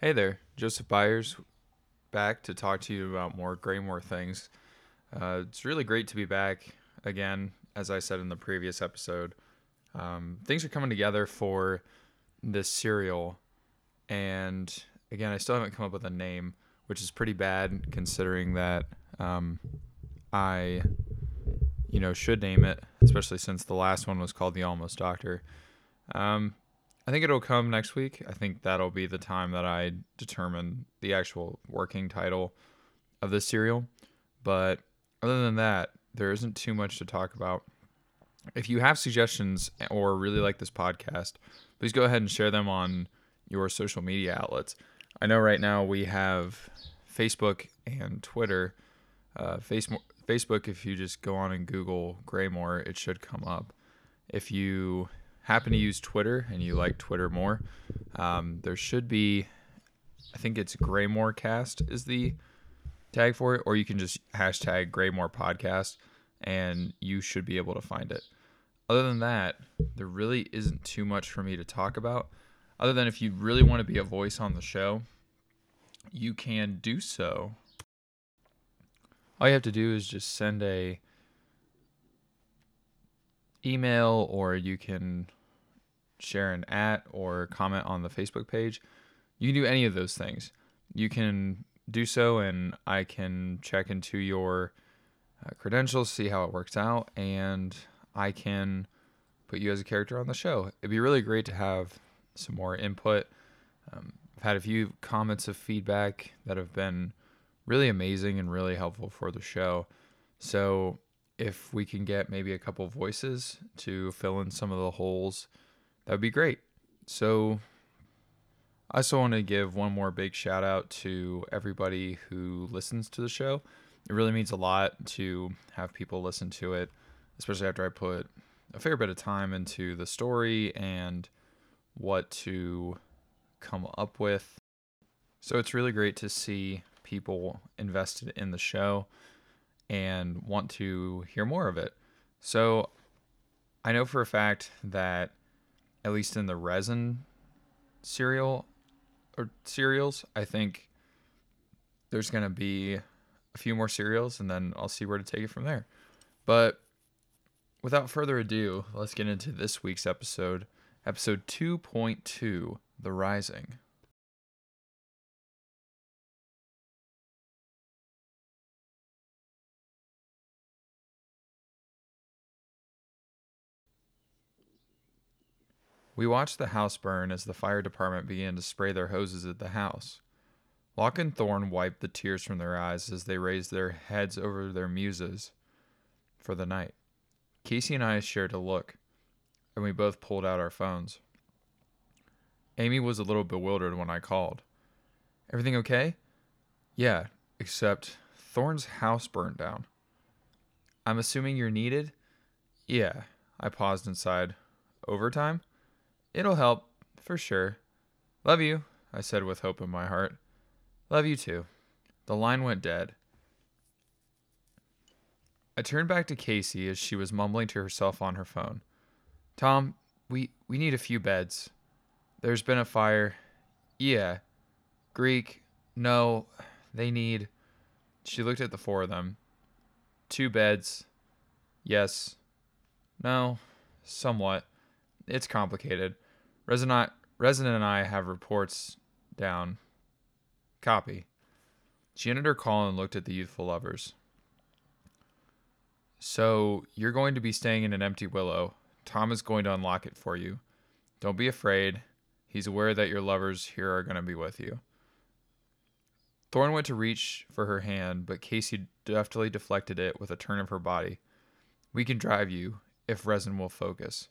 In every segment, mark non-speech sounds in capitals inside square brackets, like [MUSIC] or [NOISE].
Hey there, Joseph Byers, back to talk to you about more Graymore things. Uh, it's really great to be back again, as I said in the previous episode. Um, things are coming together for this serial, and again, I still haven't come up with a name, which is pretty bad considering that um, I, you know, should name it, especially since the last one was called The Almost Doctor. Um, I think it'll come next week. I think that'll be the time that I determine the actual working title of this serial. But other than that, there isn't too much to talk about. If you have suggestions or really like this podcast, please go ahead and share them on your social media outlets. I know right now we have Facebook and Twitter. Uh, Facebook, Facebook, if you just go on and Google Graymore, it should come up. If you happen to use Twitter and you like Twitter more, um, there should be, I think it's Graymore Cast is the tag for it, or you can just hashtag Graymore Podcast and you should be able to find it. Other than that, there really isn't too much for me to talk about. Other than if you really want to be a voice on the show, you can do so. All you have to do is just send a email or you can share an at or comment on the Facebook page. You can do any of those things. You can do so, and I can check into your uh, credentials, see how it works out, and I can put you as a character on the show. It'd be really great to have some more input. Um, I've had a few comments of feedback that have been really amazing and really helpful for the show. So, if we can get maybe a couple voices to fill in some of the holes that would be great. So, I also want to give one more big shout out to everybody who listens to the show. It really means a lot to have people listen to it, especially after I put a fair bit of time into the story and what to come up with. So it's really great to see people invested in the show and want to hear more of it. So I know for a fact that at least in the resin serial or serials, I think there's going to be a few more serials and then I'll see where to take it from there. But without further ado, let's get into this week's episode, episode 2.2 The Rising. We watched the house burn as the fire department began to spray their hoses at the house. Locke and Thorn wiped the tears from their eyes as they raised their heads over their muses for the night. Casey and I shared a look, and we both pulled out our phones. Amy was a little bewildered when I called. Everything okay? Yeah, except Thorn's house burned down. I'm assuming you're needed? Yeah. I paused inside. Overtime? It'll help, for sure. Love you, I said with hope in my heart. Love you too. The line went dead. I turned back to Casey as she was mumbling to herself on her phone. Tom, we we need a few beds. There's been a fire. Yeah. Greek. No. They need She looked at the four of them. Two beds. Yes. No. Somewhat. It's complicated. Resident and I have reports down. Copy. She ended her call and looked at the youthful lovers. So, you're going to be staying in an empty willow. Tom is going to unlock it for you. Don't be afraid. He's aware that your lovers here are going to be with you. Thorn went to reach for her hand, but Casey deftly deflected it with a turn of her body. We can drive you, if Resin will focus.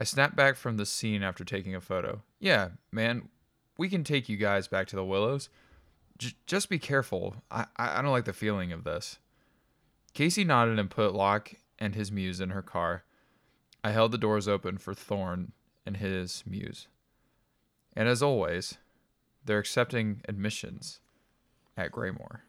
I snapped back from the scene after taking a photo. Yeah, man, we can take you guys back to the Willows. J- just be careful. I-, I don't like the feeling of this. Casey nodded and put Locke and his muse in her car. I held the doors open for Thorn and his muse. And as always, they're accepting admissions at Graymore.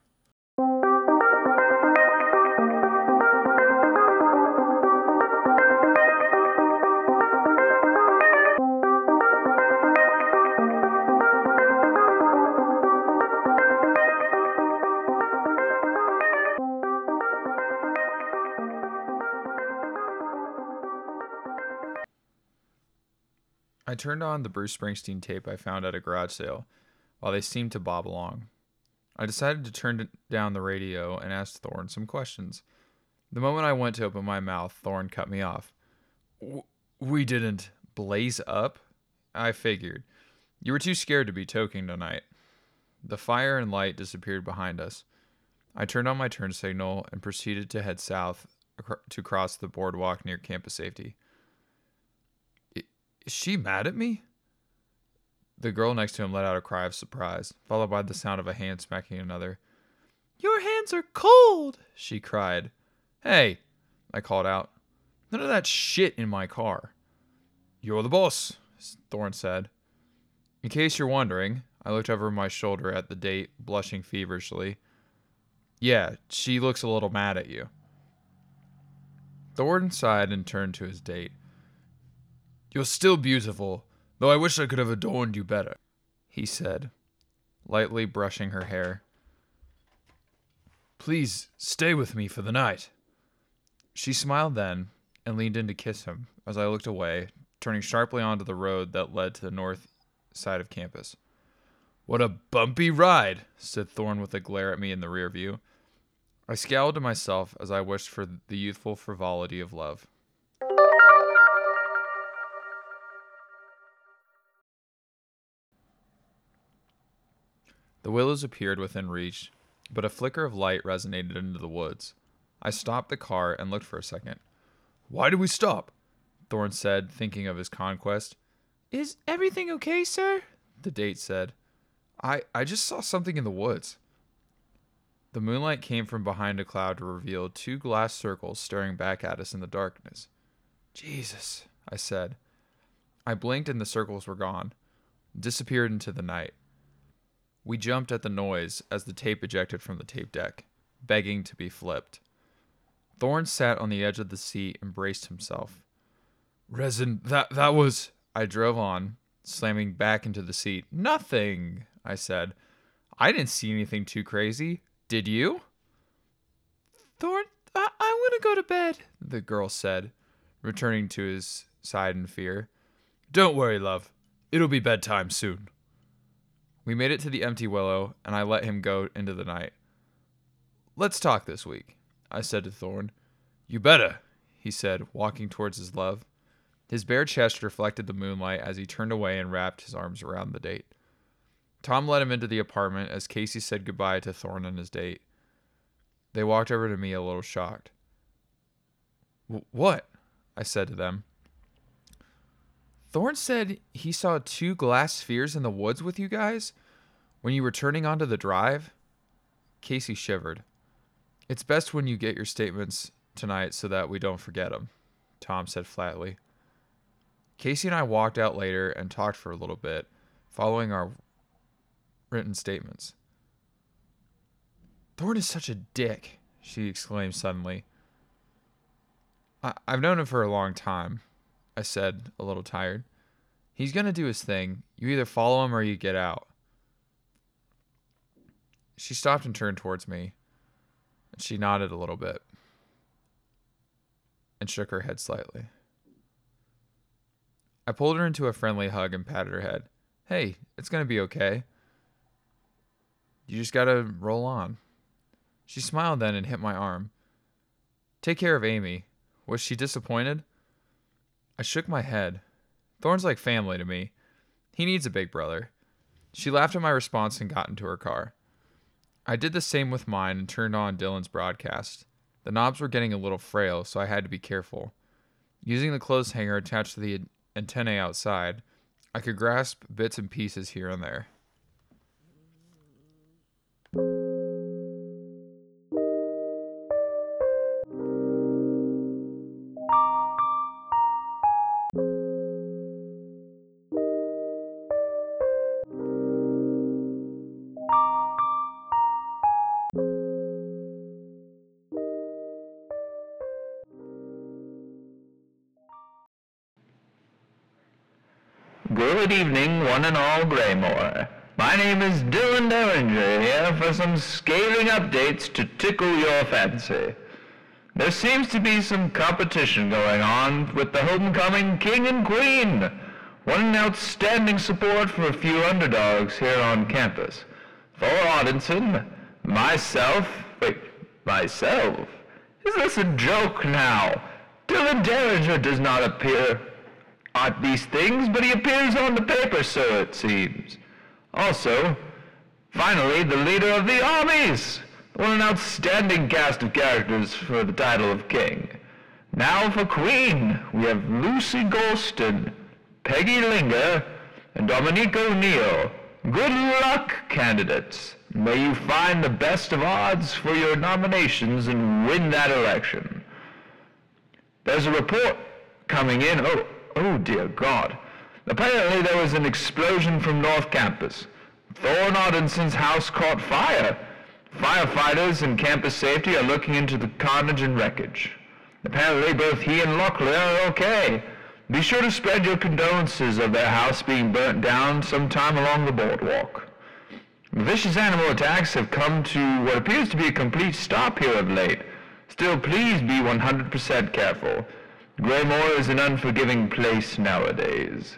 I turned on the Bruce Springsteen tape I found at a garage sale while they seemed to bob along. I decided to turn down the radio and ask Thorn some questions. The moment I went to open my mouth, Thorn cut me off. We didn't blaze up? I figured. You were too scared to be toking tonight. The fire and light disappeared behind us. I turned on my turn signal and proceeded to head south to cross the boardwalk near campus safety. Is she mad at me? The girl next to him let out a cry of surprise, followed by the sound of a hand smacking another. Your hands are cold, she cried. Hey, I called out. None of that shit in my car. You're the boss, Thorn said. In case you're wondering, I looked over my shoulder at the date, blushing feverishly. Yeah, she looks a little mad at you. Thorn sighed and turned to his date. You're still beautiful, though I wish I could have adorned you better, he said, lightly brushing her hair. Please stay with me for the night. She smiled then and leaned in to kiss him as I looked away, turning sharply onto the road that led to the north side of campus. What a bumpy ride, said Thorn with a glare at me in the rear view. I scowled to myself as I wished for the youthful frivolity of love. The willows appeared within reach, but a flicker of light resonated into the woods. I stopped the car and looked for a second. Why did we stop? Thorn said, thinking of his conquest. Is everything okay, sir? The date said. I, I just saw something in the woods. The moonlight came from behind a cloud to reveal two glass circles staring back at us in the darkness. Jesus, I said. I blinked and the circles were gone, disappeared into the night. We jumped at the noise as the tape ejected from the tape deck, begging to be flipped. Thorn sat on the edge of the seat and braced himself. Resin, that that was I drove on, slamming back into the seat. Nothing, I said. I didn't see anything too crazy. Did you? Thorn, I- I'm gonna go to bed, the girl said, returning to his side in fear. Don't worry, love. It'll be bedtime soon. We made it to the empty willow, and I let him go into the night. Let's talk this week, I said to Thorn. You better, he said, walking towards his love. His bare chest reflected the moonlight as he turned away and wrapped his arms around the date. Tom led him into the apartment as Casey said goodbye to Thorn and his date. They walked over to me a little shocked. What? I said to them. Thorn said he saw two glass spheres in the woods with you guys when you were turning onto the drive. Casey shivered. It's best when you get your statements tonight so that we don't forget them, Tom said flatly. Casey and I walked out later and talked for a little bit, following our written statements. Thorn is such a dick, she exclaimed suddenly. I- I've known him for a long time, I said, a little tired. He's going to do his thing. You either follow him or you get out. She stopped and turned towards me. And she nodded a little bit and shook her head slightly. I pulled her into a friendly hug and patted her head. Hey, it's going to be okay. You just gotta roll on. She smiled then and hit my arm. Take care of Amy. Was she disappointed? I shook my head. Thorn's like family to me. He needs a big brother. She laughed at my response and got into her car. I did the same with mine and turned on Dylan's broadcast. The knobs were getting a little frail, so I had to be careful. Using the clothes hanger attached to the antennae outside, I could grasp bits and pieces here and there. And all Graymore. My name is Dylan Derringer here for some scathing updates to tickle your fancy. There seems to be some competition going on with the homecoming king and queen. What an outstanding support for a few underdogs here on campus. Thor Audinson, myself, wait, myself? Is this a joke now? Dylan Derringer does not appear at these things, but he appears on the paper, so it seems. Also, finally, the leader of the armies! What an outstanding cast of characters for the title of king. Now for queen, we have Lucy Golston, Peggy Linger, and Dominique O'Neill. Good luck, candidates. May you find the best of odds for your nominations and win that election. There's a report coming in. Oh, oh dear God. Apparently there was an explosion from North Campus. Thorn Audinson's house caught fire. Firefighters and campus safety are looking into the carnage and wreckage. Apparently both he and Locklear are okay. Be sure to spread your condolences of their house being burnt down sometime along the boardwalk. Vicious animal attacks have come to what appears to be a complete stop here of late. Still, please be 100% careful. Graymore is an unforgiving place nowadays.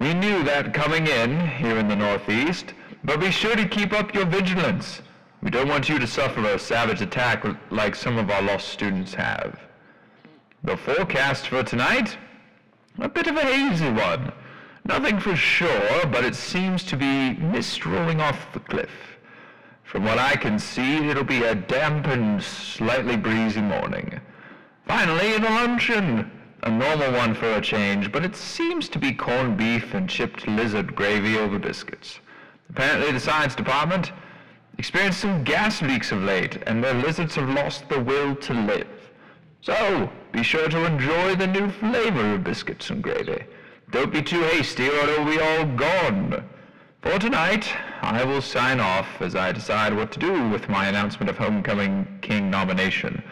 We knew that coming in, here in the Northeast, but be sure to keep up your vigilance. We don't want you to suffer a savage attack like some of our lost students have. The forecast for tonight? A bit of a hazy one. Nothing for sure, but it seems to be mist rolling off the cliff. From what I can see, it'll be a damp and slightly breezy morning. Finally, the luncheon. A normal one for a change, but it seems to be corned beef and chipped lizard gravy over biscuits. Apparently the science department experienced some gas leaks of late, and their lizards have lost the will to live. So, be sure to enjoy the new flavor of biscuits and gravy. Don't be too hasty or it'll be all gone. For tonight, I will sign off as I decide what to do with my announcement of homecoming king nomination.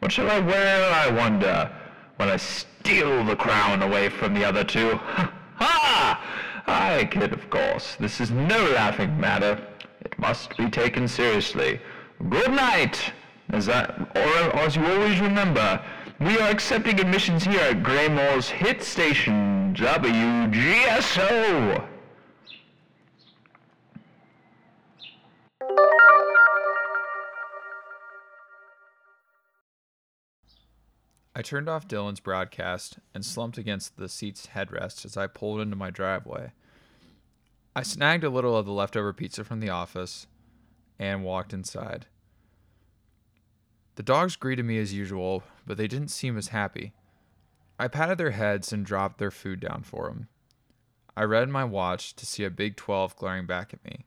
What shall I wear, I wonder, when I steal the crown away from the other two? Ha! [LAUGHS] ha! I kid, of course. This is no laughing matter. It must be taken seriously. Good night! As, or, as you always remember, we are accepting admissions here at Graymore's hit station, WGSO. I turned off Dylan's broadcast and slumped against the seat's headrest as I pulled into my driveway. I snagged a little of the leftover pizza from the office and walked inside. The dogs greeted me as usual, but they didn't seem as happy. I patted their heads and dropped their food down for them. I read my watch to see a big 12 glaring back at me.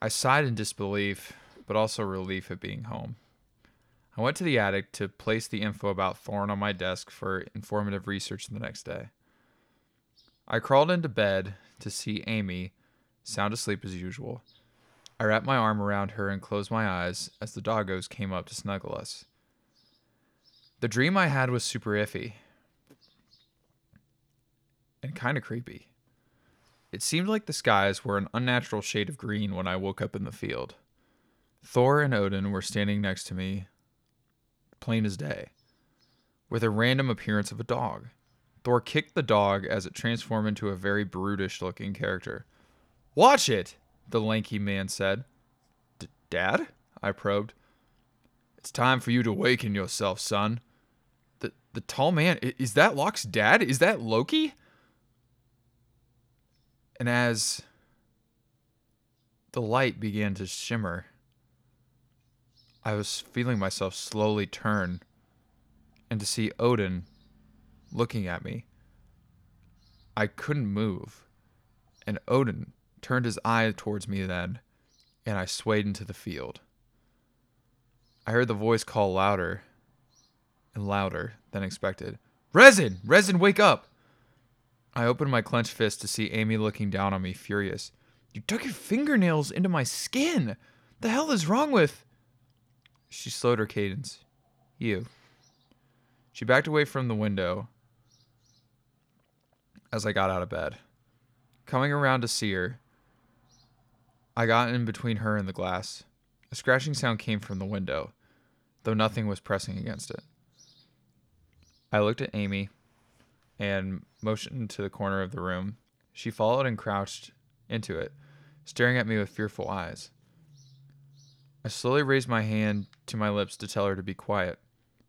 I sighed in disbelief, but also relief at being home. I went to the attic to place the info about Thorn on my desk for informative research the next day. I crawled into bed to see Amy, sound asleep as usual. I wrapped my arm around her and closed my eyes as the doggos came up to snuggle us. The dream I had was super iffy and kind of creepy. It seemed like the skies were an unnatural shade of green when I woke up in the field. Thor and Odin were standing next to me, plain as day, with a random appearance of a dog. Thor kicked the dog as it transformed into a very brutish looking character. Watch it! the lanky man said. Dad? I probed. It's time for you to awaken yourself, son. The the tall man is that Locke's dad? Is that Loki? And as the light began to shimmer, I was feeling myself slowly turn and to see Odin looking at me. I couldn't move, and Odin turned his eye towards me then, and I swayed into the field. I heard the voice call louder and louder than expected. Resin! Resin, wake up! I opened my clenched fist to see Amy looking down on me, furious. You dug your fingernails into my skin! The hell is wrong with. She slowed her cadence. You. She backed away from the window as I got out of bed. Coming around to see her, I got in between her and the glass. A scratching sound came from the window, though nothing was pressing against it. I looked at Amy, and motioned to the corner of the room. She followed and crouched into it, staring at me with fearful eyes. I slowly raised my hand to my lips to tell her to be quiet.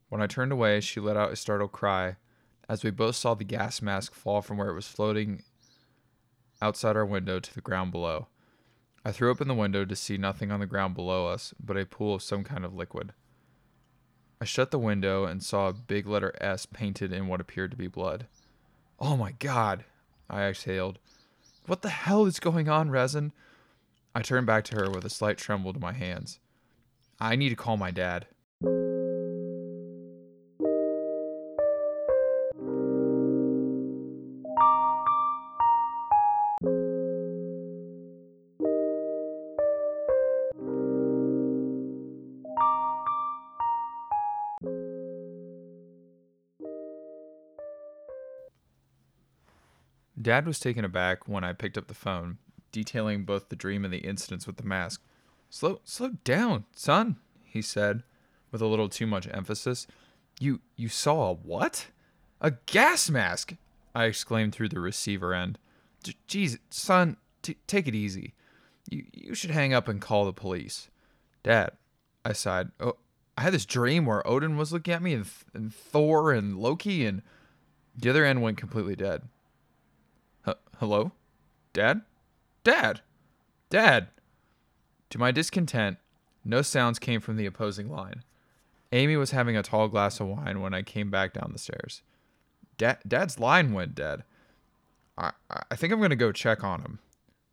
When I turned away, she let out a startled cry as we both saw the gas mask fall from where it was floating outside our window to the ground below. I threw open the window to see nothing on the ground below us but a pool of some kind of liquid. I shut the window and saw a big letter S painted in what appeared to be blood. Oh my god! I exhaled. What the hell is going on, Resin? I turned back to her with a slight tremble to my hands. I need to call my dad. Dad was taken aback when I picked up the phone, detailing both the dream and the incidents with the mask. Slow slow down, son, he said, with a little too much emphasis. You you saw a what? A gas mask! I exclaimed through the receiver end. Jeez, son, t- take it easy. You you should hang up and call the police. Dad, I sighed. Oh, I had this dream where Odin was looking at me and, and Thor and Loki and the other end went completely dead. H- hello? Dad? Dad! Dad! To my discontent, no sounds came from the opposing line. Amy was having a tall glass of wine when I came back down the stairs. Dad, Dad's line went dead. I, I think I'm going to go check on him.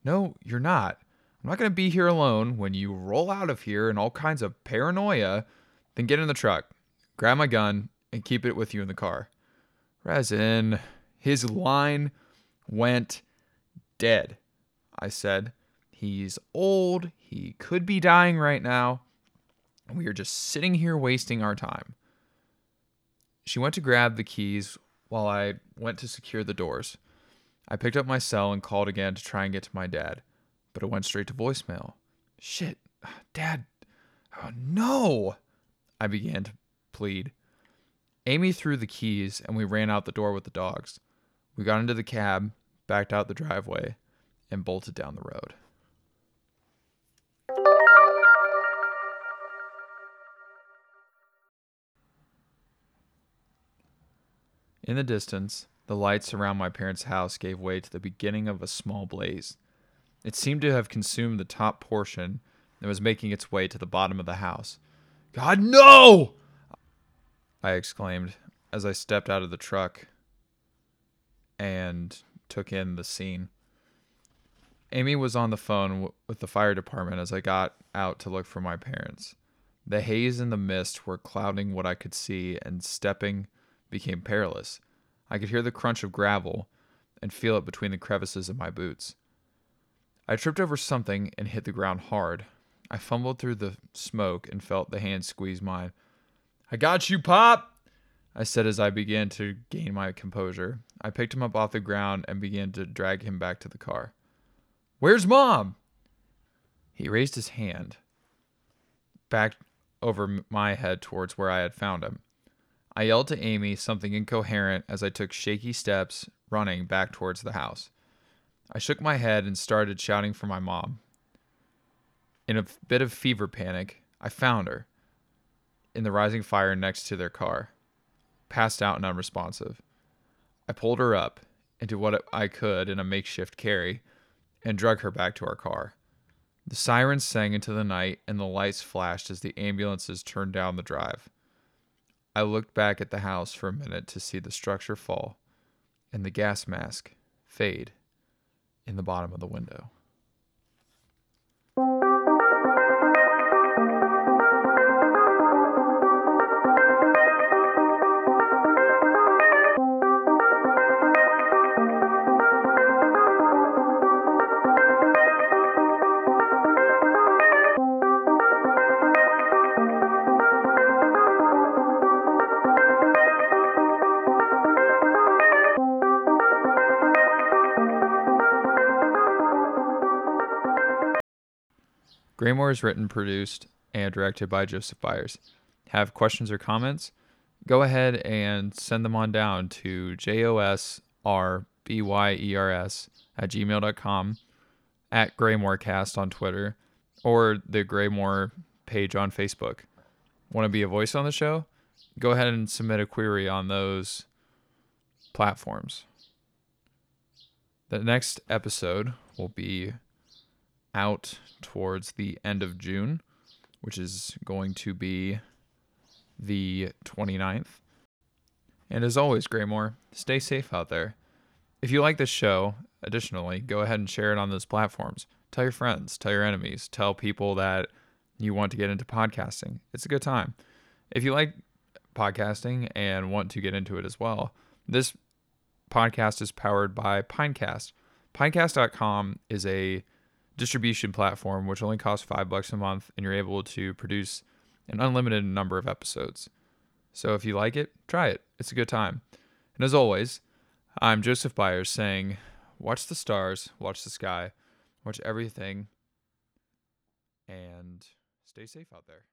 No, you're not. I'm not going to be here alone when you roll out of here in all kinds of paranoia. Then get in the truck, grab my gun, and keep it with you in the car. Resin, his line went dead, I said. He's old. He could be dying right now. And we are just sitting here wasting our time. She went to grab the keys while I went to secure the doors. I picked up my cell and called again to try and get to my dad, but it went straight to voicemail. Shit, Dad. Oh, no. I began to plead. Amy threw the keys and we ran out the door with the dogs. We got into the cab, backed out the driveway, and bolted down the road. In the distance, the lights around my parents' house gave way to the beginning of a small blaze. It seemed to have consumed the top portion and was making its way to the bottom of the house. God, no! I exclaimed as I stepped out of the truck and took in the scene. Amy was on the phone w- with the fire department as I got out to look for my parents. The haze and the mist were clouding what I could see, and stepping became perilous. I could hear the crunch of gravel and feel it between the crevices of my boots. I tripped over something and hit the ground hard. I fumbled through the smoke and felt the hand squeeze mine. I got you, Pop! I said as I began to gain my composure. I picked him up off the ground and began to drag him back to the car. Where's Mom? He raised his hand back over my head towards where I had found him. I yelled to Amy something incoherent as I took shaky steps, running back towards the house. I shook my head and started shouting for my mom. In a bit of fever panic, I found her in the rising fire next to their car, passed out and unresponsive. I pulled her up into what I could in a makeshift carry and drug her back to our car. The sirens sang into the night and the lights flashed as the ambulances turned down the drive. I looked back at the house for a minute to see the structure fall and the gas mask fade in the bottom of the window. Graymore is written, produced, and directed by Joseph Byers. Have questions or comments? go ahead and send them on down to josrbYers at gmail.com, at Graymorecast on Twitter, or the Graymore page on Facebook. Want to be a voice on the show? Go ahead and submit a query on those platforms. The next episode will be out towards the end of June, which is going to be the 29th. And as always, Graymore, stay safe out there. If you like this show, additionally, go ahead and share it on those platforms. Tell your friends, tell your enemies, tell people that you want to get into podcasting. It's a good time. If you like podcasting and want to get into it as well, this podcast is powered by Pinecast. Pinecast.com is a distribution platform which only costs five bucks a month, and you're able to produce an unlimited number of episodes. So if you like it, try it. It's a good time. And as always, I'm Joseph Byers saying, watch the stars, watch the sky, watch everything, and stay safe out there.